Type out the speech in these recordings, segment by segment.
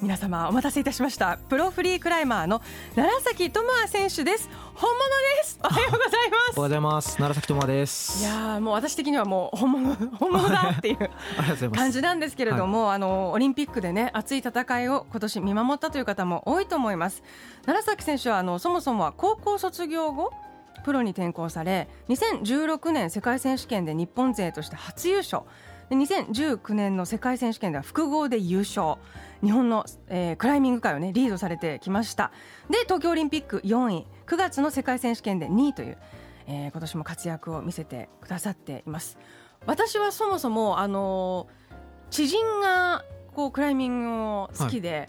皆様お待たせいたしました。プロフリークライマーの楢崎智亜選手です。本物です。おはようございます。おはようございます。楢崎智亜です。いやもう私的にはもう本物本物だっていう 感じなんですけれども、はい、あのオリンピックでね熱い戦いを今年見守ったという方も多いと思います。楢崎選手はあのそもそもは高校卒業後プロに転向され2016年世界選手権で日本勢として初優勝2019年の世界選手権では複合で優勝。日本の、えー、クライミング界をねリードされてきました。で東京オリンピック4位。9月の世界選手権で2位という、えー、今年も活躍を見せてくださっています。私はそもそもあの知人がこうクライミングを好きで、はい。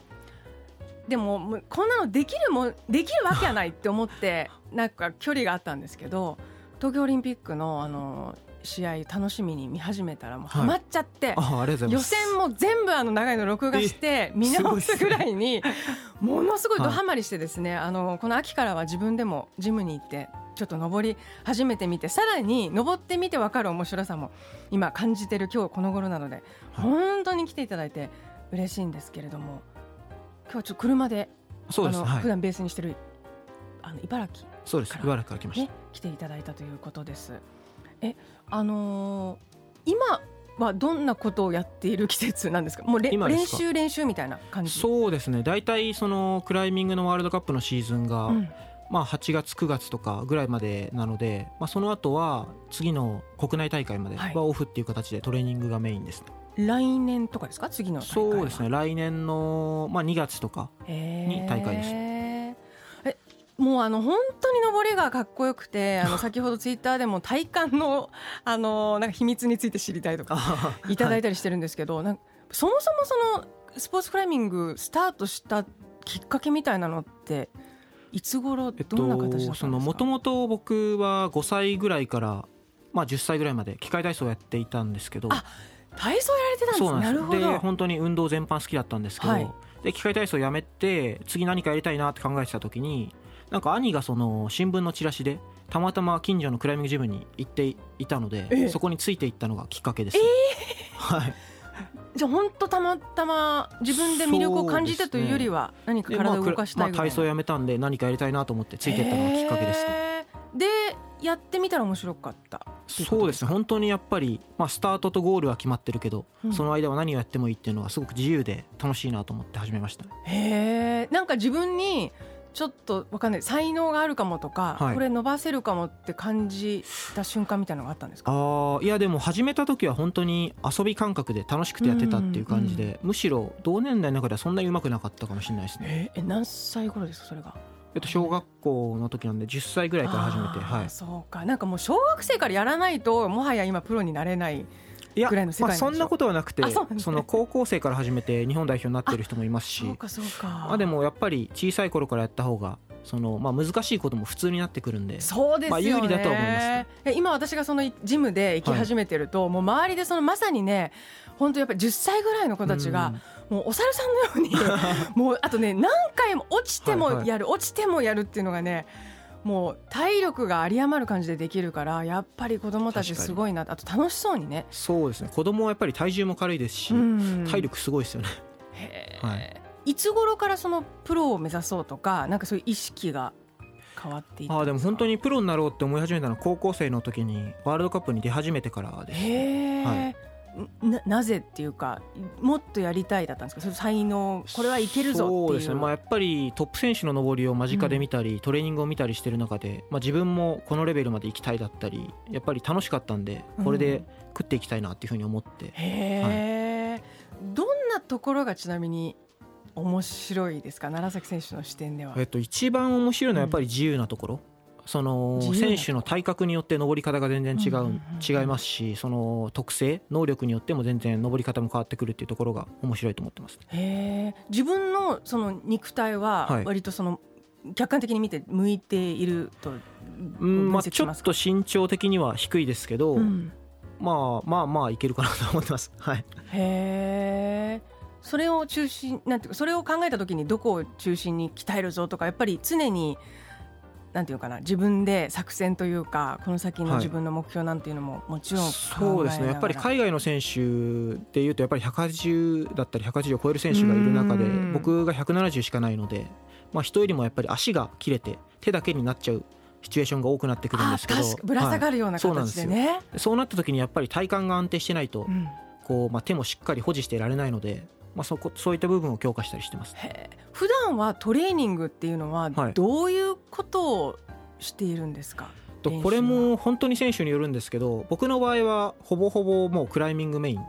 でもこんなのできるもできるわけはないって思って なんか距離があったんですけど東京オリンピックのあの試合楽しみに見始めたらもうハマっちゃって、はい、予選も全部あの長いの録画して見直すぐらいにものすごいドハマりしてですね、あのこの秋からは自分でもジムに行ってちょっと登り始めてみてさらに登ってみて分かる面白さも今感じてる今日この頃なので本当に来ていただいて嬉しいんですけれども今日はちょっと車でそうです、普段ベースにしてるあの茨城そうです。茨城から来ました、ね、来ていただいたということです。えあのー、今はどんなことをやっている季節なんですか？もう練習練習みたいな感じ？そうですね。大体そのクライミングのワールドカップのシーズンが、うん、まあ、8月9月とかぐらいまでなので、まあ、その後は次の国内大会まではオフっていう形でトレーニングがメインです、ね、来年とかですか？次のそうですね。来年の、まあ、2月とかに大会です、もうあの本当に登りがかっこよくて あの先ほどツイッターでも体幹の あのなんか秘密について知りたいとか い。ただいたりしてるんですけど、はい、なんそもそもそのスポーツクライミングスタートしたきっかけみたいなのっていつ頃どんな形だったんもともと僕は5歳ぐらいから、まあ、10歳ぐらいまで機械体操をやっていたんですけど。体操やられてたんですなんです。で本当に運動全般好きだったんですけど、はい、で機械体操をやめて次何かやりたいなって考えてた時になんか兄がその新聞のチラシでたまたま近所のクライミングジムに行っていたので、えー、そこについていったのがきっかけです、えー、はい。じゃあ本当たまたま自分で魅力を感じたというよりは何か体を動かしたいい、まあ、体操やめたんで何かやりたいなと思ってついていったのがきっかけです、ね、でやってみたら面白かったそうですね。本当にやっぱり、まあ、スタートとゴールは決まってるけど、うん、その間は何をやってもいいっていうのはすごく自由で楽しいなと思って始めました。へえんか自分にちょっとわかんない。才能があるかもとか、はい、これ伸ばせるかもって感じた瞬間みたいなのがあったんですか？あいやでも始めた時は本当に遊び感覚で楽しくてやってたっていう感じで、うんうん、むしろ同年代の中ではそんなにうまくなかったかもしれないですね。え何歳頃ですかそれが？えっと、小学校の時なんで10歳ぐらいから始めて、はい、そうか。なんかもう小学生からやらないともはや今プロになれないいや、まあ、そんなことはなくてその高校生から始めて日本代表になってる人もいますしまあ、でもやっぱり小さい頃からやった方がその、まあ、難しいことも普通になってくるんでそうですよ、ね、まあ、有利だとは思います。今私がそのジムで行き始めてると、はい、もう周りでそのまさにね本当やっぱり10歳ぐらいの子たちが、もうお猿さんのように もうあとね何回も落ちてもやる、はいはい、落ちてもやるっていうのがねもう体力が有り余る感じでできるからやっぱり子供たちすごいな。あと楽しそうにね。そうですね。子供はやっぱり体重も軽いですし、体力すごいですよね。へはい、いつ頃からそのプロを目指そうとかなんかそういう意識が変わっていあでも本当にプロになろうって思い始めたのは高校生の時にワールドカップに出始めてからです。へはいななぜっていうかもっとやりたいだったんですか？その才能これはいけるぞそうですね、まあ、やっぱりトップ選手の上りを間近で見たり、うん、トレーニングを見たりしてる中で、まあ、自分もこのレベルまで行きたいだったりやっぱり楽しかったんでこれで食っていきたいなっていうふうに思って、うん、へえ、はい、どんなところがちなみに面白いですか？楢崎選手の視点では。えっと、一番面白いのはやっぱり自由なところ、うんその選手の体格によって登り方が全然違う,、違いますしその特性能力によっても全然登り方も変わってくるっていうところが面白いと思ってます、へ自分のその肉体は割とその客観的に見て向いているとうんまあ、ちょっと身長的には低いですけど、うん、まあまあまあいけるかなと思ってます。はい、へえそれを中心なんていうかそれを考えた時にどこを中心に鍛えるぞとかやっぱり常になんていうかな自分で作戦というかこの先の自分の目標なんていうのももちろん、はい、そうですね。やっぱり海外の選手でいうとやっぱり180だったり180を超える選手がいる中で僕が170しかないので、まあ、人よりもやっぱり足が切れて手だけになっちゃうシチュエーションが多くなってくるんですけど。ぶら下がるような形でね、はい、そうなった時にやっぱり体幹が安定してないと、うん、こうまあ、手もしっかり保持していられないので、まあ、そこそういった部分を強化したりしてます、普段はトレーニングっていうのはどういうことをしているんですか、は。い、これも本当に選手によるんですけど僕の場合はほぼほぼもうクライミングメイン。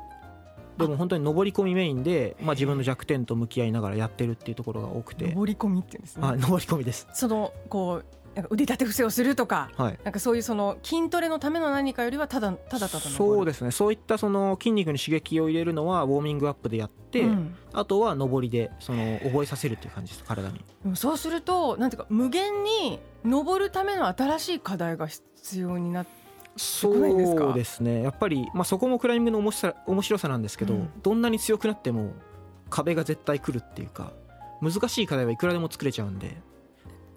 でも本当に上り込みメインで、まあ、自分の弱点と向き合いながらやってるっていうところが多くて。上り込みっていうんですね。上り込みです。そのこうなんか腕立て伏せをするとか、はい、なんかそういうその筋トレのための何かよりはただただただそうですね。そういったその筋肉に刺激を入れるのはウォーミングアップでやって、うん、あとは上りでその覚えさせるっていう感じです体に。そうするとなんていうか無限に上るための新しい課題が必要になってそうですね。やっぱり、まあ、そこもクライミングの面白さ面白さなんですけど、うん、どんなに強くなっても壁が絶対来るっていうか難しい課題はいくらでも作れちゃうんで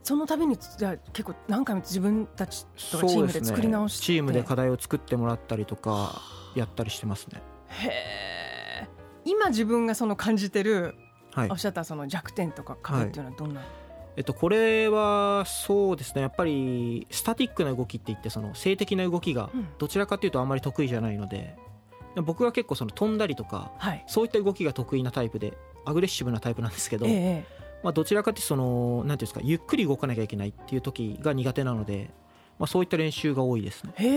その度にじゃ結構何回も自分たちとかチームで作り直して、ね、チームで課題を作ってもらったりとかやったりしてますね。へえ今自分がその感じてる、はい、おっしゃったその弱点とか壁っていうのはどんな、はい、えっと、これはそうですね。やっぱりスタティックな動きっていってその静的な動きがどちらかというとあんまり得意じゃないので、うん、僕は結構その飛んだりとか、はい、そういった動きが得意なタイプでアグレッシブなタイプなんですけど、ええまあ、どちらかというとそのなんていうんですかゆっくり動かなきゃいけないっていう時が苦手なので、まあ、そういった練習が多いですね。へ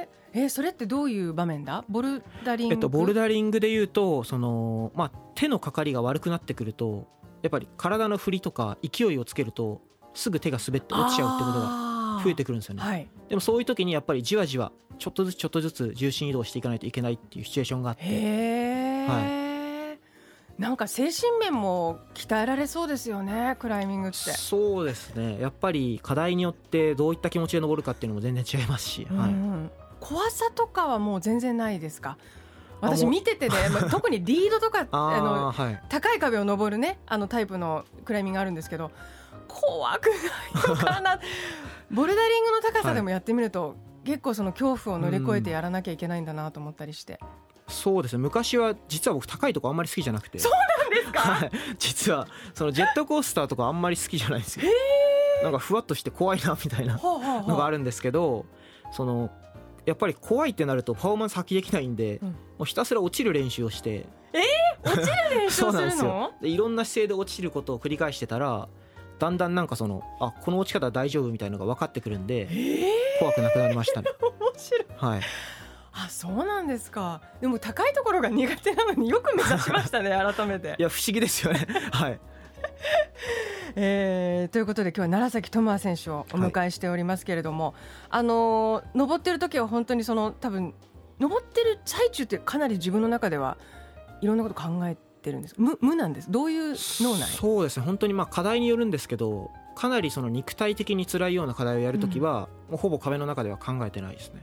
ええそれってどういう場面だ？ボルダリング、えっと、ボルダリングでいうとその、まあ、手のかかりが悪くなってくるとやっぱり体の振りとか勢いをつけるとすぐ手が滑って落ちちゃうってことが増えてくるんですよね、はい、でもそういう時にやっぱりじわじわちょっとずつちょっとずつ重心移動していかないといけないっていうシチュエーションがあって。はいなんか精神面も鍛えられそうですよねクライミングって。そうですね。やっぱり課題によってどういった気持ちで登るかっていうのも全然違いますし、はい、怖さとかはもう全然ないですか？私見ててね、まあ、特にリードとかあの、はい、高い壁を登るねあのタイプのクライミングあるんですけど怖くないのかな？ボルダリングの高さでもやってみると、はい、結構その恐怖を乗り越えてやらなきゃいけないんだなと思ったりして、そうですね。昔は実は僕高いとこあんまり好きじゃなくて。そうなんですか、はい、実はそのジェットコースターとかあんまり好きじゃないんですよ。なんかふわっとして怖いなみたいなのがあるんですけどそのやっぱり怖いってなるとパフォーマンス発揮できないんで、うん、もうひたすら落ちる練習をして。えー、落ちる練習を するの？でいろんな姿勢で落ちることを繰り返してたらだんだんなんかそのあこの落ち方大丈夫みたいなのが分かってくるんで、えー、怖くなくなりましたね。面白い、はいあそうなんですか。でも高いところが苦手なのによく目指しましたね 改めて。いや不思議ですよね。はい。えー、ということで今日は楢崎智亜選手をお迎えしておりますけれども、はい、あの登ってる時は本当にその多分登ってる最中ってかなり自分の中ではいろんなこと考えてるんです無無なんです？どういう脳内？そうですね本当にまあ課題によるんですけどかなりその肉体的に辛いような課題をやるときは、もうほぼ壁の中では考えてないですね。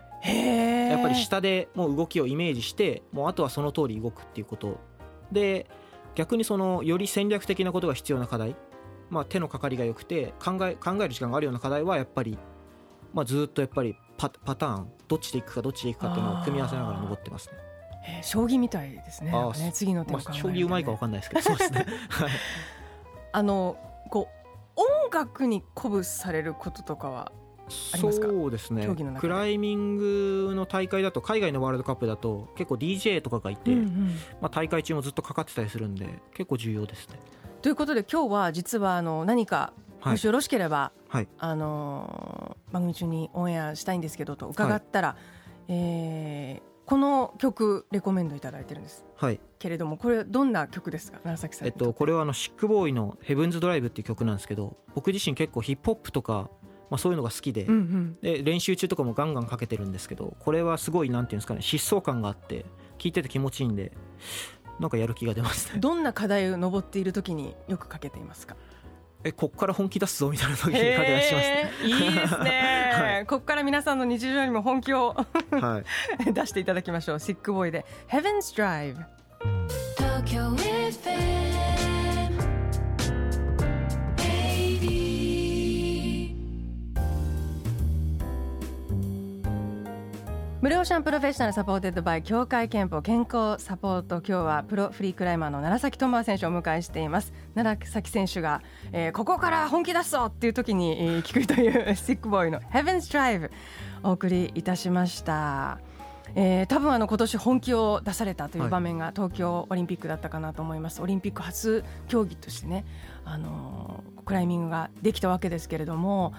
やっぱり下でもう動きをイメージしてもうあとはその通り動くっていうことで逆にそのより戦略的なことが必要な課題、まあ、手のかかりが良くて考え考える時間があるような課題はやっぱり、まあ、ずっとやっぱりパパターンどっちでいくかどっちでいくかっていうのを組み合わせながら登ってますね。将棋みたいですね。あね次の手を、ね、まあ、将棋うまいかわかんないですけど、そうですね。あのこう音楽に鼓舞されることとかはそうですね。クライミングの大会だと海外のワールドカップだと結構 DJ とかがいて、うんうん、まあ、大会中もずっとかかってたりするんで結構重要ですね。ということで今日は実はあの何かもしよろしければ、はい、あの番組中にオンエアしたいんですけどと伺ったら、はい、えー、この曲レコメンドいただいてるんです、はい、けれどもこれどんな曲ですか？楢崎さん、えっと、これはあのシックボーイの「ヘブンズ・ドライブ」っていう曲なんですけど僕自身結構ヒップホップとか、まあ、そういうのが好きでうんうん、で練習中とかもガンガンかけてるんですけどこれはすごいなんていうんですかね疾走感があって聴いてて気持ちいいんでなんかやる気が出ますね。どんな課題を登っている時によくかけていますか？えこっから本気出すぞみたいな時に駆け出しましたいいですね、はい、こっから皆さんの日常にも本気をはい、出していただきましょう。シックボーイで Heaven's Drive ブルーオーシャン Professional supported by 協会けんぽ健康サポート今日はプロフリークライマーの楢崎智亜選手をお迎えしています。楢崎選手が、えー、ここから本気出すぞっていう時に、えー、聞くというスティックボーイの Heaven's Drive お送りいたしました。えー、多分あの今年本気を出されたという場面が東京オリンピックだったかなと思います、はい、オリンピック初競技としてね、あのー、クライミングができたわけですけれども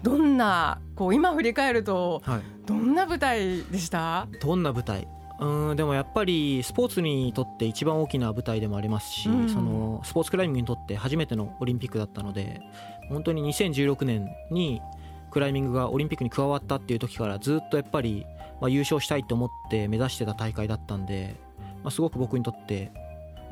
どんなこう今振り返ると、どんな舞台でした？どんな舞台？うんでもやっぱりスポーツにとって一番大きな舞台でもありますし、うん、そのスポーツクライミングにとって初めてのオリンピックだったので本当に2016年にクライミングがオリンピックに加わったっていう時からずっとやっぱり、まあ、優勝したいと思って目指してた大会だったんで、まあ、すごく僕にとって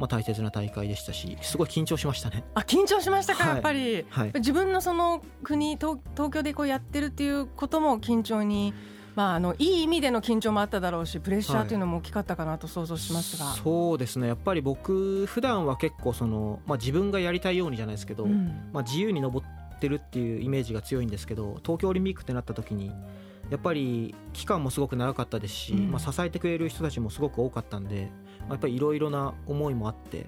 まあ、大切な大会でしたしすごい緊張しましたね。あ緊張しましたか、はい、やっぱり、はい、自分のその国東東京でこうやってるっていうことも緊張に。まあ、あのいい意味での緊張もあっただろうしプレッシャーというのも大きかったかなと想像しますが、はい、そうですね。やっぱり僕普段は結構その、まあ、自分がやりたいようにじゃないですけど、うん、まあ、自由に登ってるっていうイメージが強いんですけど東京オリンピックってなった時にやっぱり期間もすごく長かったですし、うん、まあ、支えてくれる人たちもすごく多かったんで、やっぱりいろいろな思いもあって、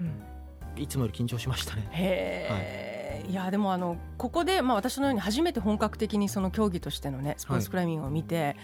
うん、いつもより緊張しましたね。へはい、いやでもあのここで、まあ、私のように初めて本格的にその競技としてのねスポーツクライミングを見て、はい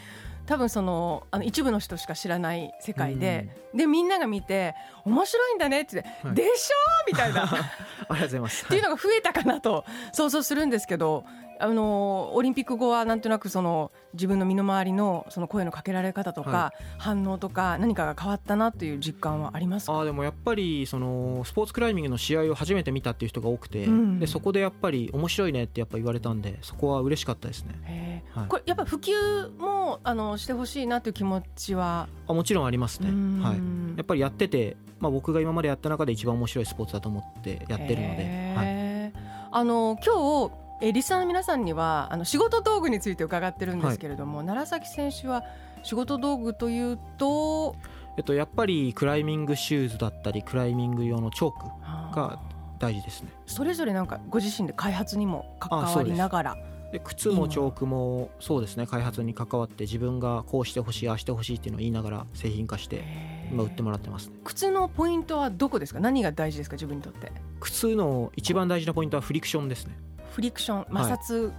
多分そのあの一部の人しか知らない世界で、うん、でみんなが見て面白いんだねって、はい、でしょみたいな。ありがとうございます。っていうのが増えたかなと想像するんですけどあのオリンピック後はなんとなくその自分の身の回りのその声のかけられ方とか、はい、反応とか何かが変わったなという実感はありますあでもやっぱりそのスポーツクライミングの試合を初めて見たっていう人が多くて、うん、でそこでやっぱり面白いねってやっぱ言われたんでそこは嬉しかったですね、はい、これやっぱ普及もあのしてほしいなという気持ちは？あもちろんありますね、はい、やっぱりやってて、まあ、僕が今までやった中で一番面白いスポーツだと思ってやってるので、はい、あの今日えリスナーの皆さんにはあの仕事道具について伺ってるんですけれども、はい、楢崎選手は仕事道具というと、えっと、やっぱりクライミングシューズだったりクライミング用のチョークが大事ですね。それぞれなんかご自身で開発にも関わりながらで靴もチョークもそうですね。開発に関わって自分がこうしてほしいああしてほしいっていうのを言いながら製品化して今売ってもらってます、ね、靴のポイントはどこですか？何が大事ですか？自分にとって。靴の一番大事なポイントはフリクションですねフリクション摩擦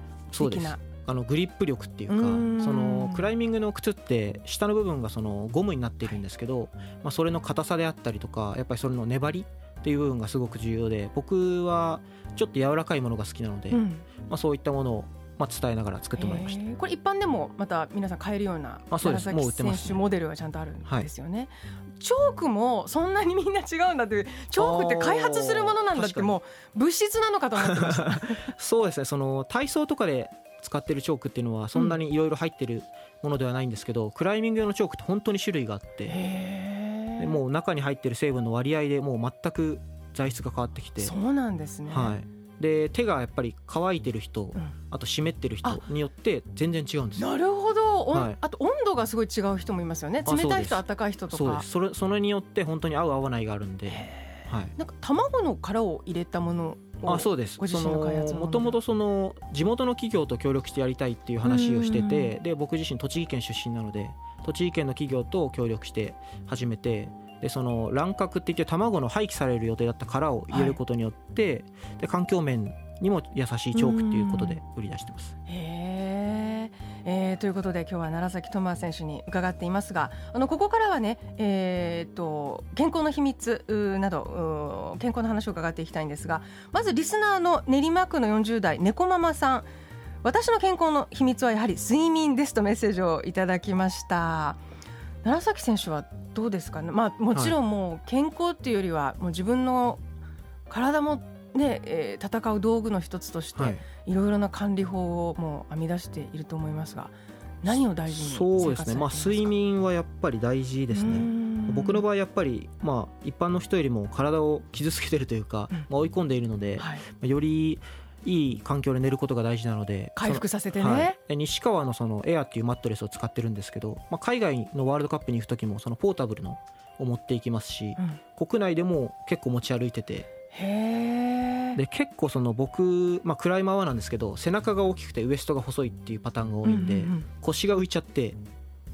的な、はい、あのグリップ力っていうかそのクライミングの靴って下の部分がそのゴムになっているんですけど、まあ、それの硬さであったりとかやっぱりそれの粘りっていう部分がすごく重要で僕はちょっと柔らかいものが好きなので、うん、まあ、そういったものをまあ、伝えながら作ってもらいました。これ一般でもまた皆さん買えるような楢崎選手モデルがちゃんとあるんですよね、はい、チョークもそんなにみんな違うんだというチョークって開発するものなんだってもう物質なのかと思ってました。そうですね。その体操とかで使ってるチョークっていうのはそんなにいろいろ入ってるものではないんですけど、うん、クライミング用のチョークって本当に種類があってもう中に入ってる成分の割合でもう全く材質が変わってきて。そうなんですね、はいで手がやっぱり乾いてる人、うん、あと湿ってる人によって全然違うんですなるほど、はい、あと温度がすごい違う人もいますよね。冷たい人温かい人とか。そうです。それそれによって本当に合う合わないがあるんで、はい、なんか卵の殻を入れたものあそうです。ご自身の開発もと。もとその地元の企業と協力してやりたいっていう話をしててで僕自身栃木県出身なので栃木県の企業と協力して始めてでその卵殻っていって卵の廃棄される予定だった殻を入れることによって、はい、で環境面にも優しいチョークっていうことで売り出してます。へえー、ということで今日は楢崎智亜選手に伺っていますがあのここからはね、えーと、健康の秘密など健康の話を伺っていきたいんですがまずリスナーの練馬区の40代猫ママさん。私の健康の秘密はやはり睡眠ですとメッセージをいただきました楢崎選手はどうですかね、まあ、もちろんもう健康っていうよりはもう自分の体もね、えー、戦う道具の一つとして、い、ろいろな管理法をもう編み出していると思いますが何を大事にそうですね、まあ、睡眠はやっぱり大事ですね。僕の場合やっぱり、まあ、一般の人よりも体を傷つけてるというか、うん、まあ、追い込んでいるので、はい、よりいい環境で寝ることが大事なので回復させてね、はい、で西川のそのエアっていうマットレスを使ってるんですけど、まあ、海外のワールドカップに行く時もそのポータブルのを持っていきますし、うん、国内でも結構持ち歩いてて。で結構その僕、まあ、クライマーはなんですけど背中が大きくてウエストが細いっていうパターンが多いんで、うんうんうん、腰が浮いちゃって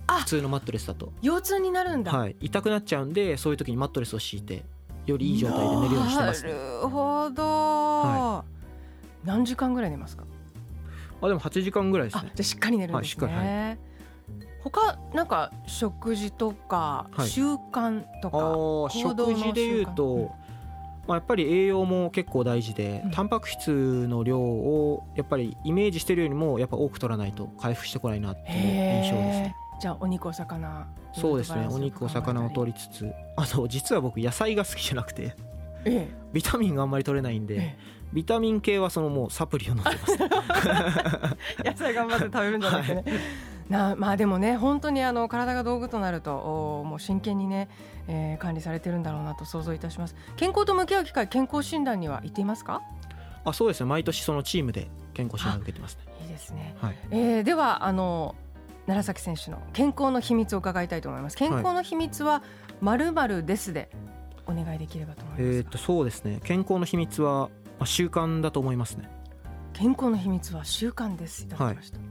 普通のマットレスだと。腰痛になるんだ、はい、痛くなっちゃうんでそういう時にマットレスを敷いてよりいい状態で寝るようにしてます、ね、なるほど、はい、何時間ぐらい寝ますか？あでも8時間ぐらいですね。じゃしっかり寝るんですね、はいはい、他なんか食事とか習慣とか、はい、食事でいうと、まあ、やっぱり栄養も結構大事で、うん、タンパク質の量をやっぱりイメージしてるよりもやっぱ多く取らないと回復してこないなっていう印象ですね。じゃあお肉お魚そうですね。お肉お魚を取りつつ。あの実は僕野菜が好きじゃなくて、ええ、ビタミンがあんまり取れないんで、ええ、ビタミン系はそのもうサプリを飲んでます。野菜頑張って食べるんじゃなくてね、はい。なまあでもね本当にあの体が道具となるともう真剣にね、えー、管理されてるんだろうなと想像いたします。健康と向き合う機会健康診断には行っていますか？あそうですね。毎年そのチームで健康診断を受けてますね。いいですね、はい、えー、ではあの楢崎選手の健康の秘密を伺いたいと思います。健康の秘密はまるですでお願いできればと思います、えっとそうですね。健康の秘密は習慣だと思いますね。健康の秘密は習慣です。いただきました、はい。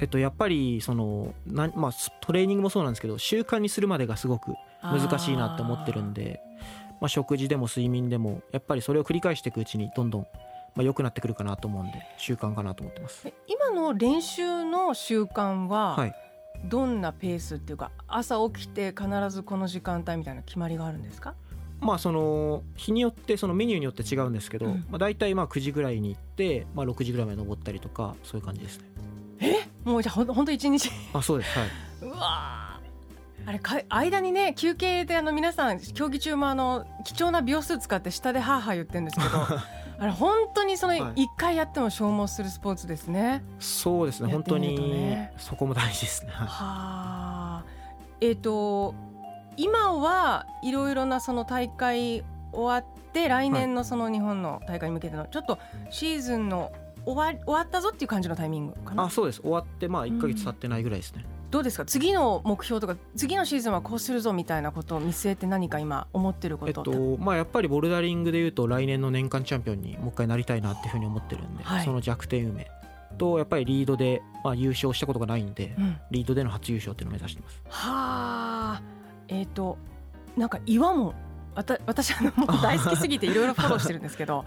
えっと、やっぱりそのな、まあ、トレーニングもそうなんですけど習慣にするまでがすごく難しいなって思ってるんでまあ、食事でも睡眠でもやっぱりそれを繰り返していくうちにどんどんまあ良くなってくるかなと思うんで習慣かなと思ってます。今の練習の習慣は、はい、どんなペースっていうか朝起きて必ずこの時間帯みたいな決まりがあるんですか？まあその日によってそのメニューによって違うんですけど、うん、まあ大体まあ9時ぐらいに行って、まあ、6時ぐらいまで登ったりとかそういう感じですね。え？もうじゃあほんと一日？あそうです。はい。うわあれか間にね休憩であの皆さん競技中もあの貴重な秒数使って下でハーハー言ってるんですけど あれ本当にその一回やっても消耗するスポーツですね、はい、そうですね。本当にそこも大事ですね。はあえっ、ー、と今はいろいろなその大会終わって来年のその日本の大会に向けてのちょっとシーズンの終わ終わったぞっていう感じのタイミングかな？あそうです。終わってまあ1か月経ってないぐらいですね、うん、どうですか？次の目標とか次のシーズンはこうするぞみたいなことを見据えて何か今思ってること、えっとまあ、やっぱりボルダリングでいうと来年の年間チャンピオンにもう一回なりたいなっていうふうに思ってるんで、はい、その弱点埋め。とやっぱりリードで、まあ、優勝したことがないんで、うん、リードでの初優勝っていうのを目指してます。はあえっ、ー、となんか岩もわた私あのもう大好きすぎていろいろフォローしてるんですけど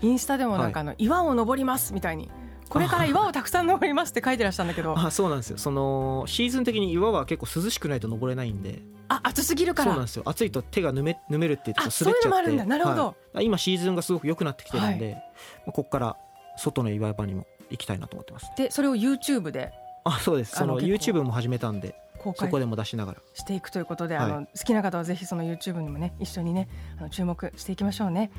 インスタでもなんかあの、岩を登りますみたいにこれから岩をたくさん登りますって書いてらっしゃるんだけど あそうなんですよ。そのシーズン的に岩は結構涼しくないと登れないんで。あ暑すぎるから。そうなんですよ。暑いと手がぬめぬめるって言って滑っちゃって。なるほど、はい、今シーズンがすごく良くなってきてるんで、はい、ここから外の岩場にも行きたいなと思ってます、でそれを YouTube で？あそうです。その YouTube も始めたんで公開そこでも出しながら。していくということで、はい、あの好きな方はぜひその YouTube にもね一緒にねあの注目していきましょうね。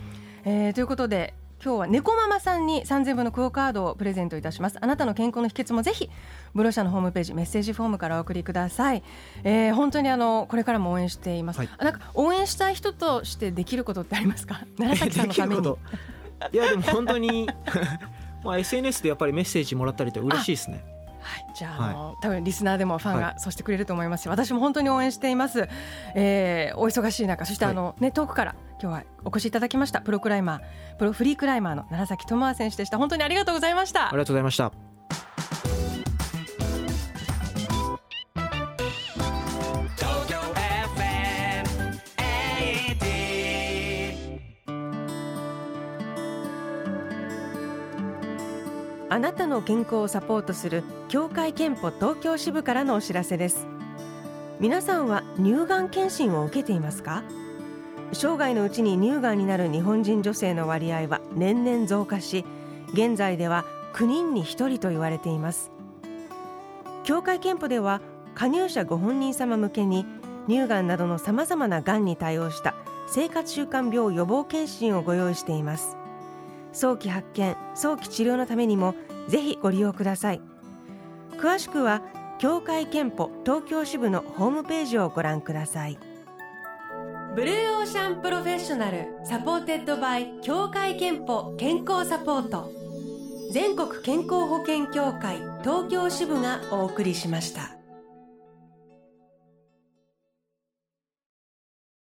えー、ということで今日は猫ママさんに3000分のクオカードをプレゼントいたします。あなたの健康の秘訣もぜひブロシャのホームページメッセージフォームからお送りください、えー、本当にあのこれからも応援しています、はい、なんか応援したい人としてできることってありますか？楢崎さんのために。いやでも本当にまあ SNS でやっぱりメッセージもらったりと嬉しいですねはい、じゃあ、はい、あの多分リスナーでもファンがそうしてくれると思いますし、はい、私も本当に応援しています、えー、お忙しい中そしてあの、ね、遠くから今日はお越しいただきましたプロクライマープロフリークライマーの楢崎智亜選手でした。本当にありがとうございました。ありがとうございましたあなたの健康をサポートする協会憲法東京支部からのお知らせです。皆さんは乳がん検診を受けていますか？生涯のうちに乳がんになる日本人女性の割合は年々増加し現在では9人に1人と言われています。協会憲法では加入者ご本人様向けに乳がんなどのさまざまながんに対応した生活習慣病予防検診をご用意しています。早期発見早期治療のためにもぜひご利用ください。詳しくは協会けんぽ東京支部のホームページをご覧ください。ブルーオーシャン Professional supported by 協会けんぽ健康サポート。全国健康保険協会東京支部がお送りしました。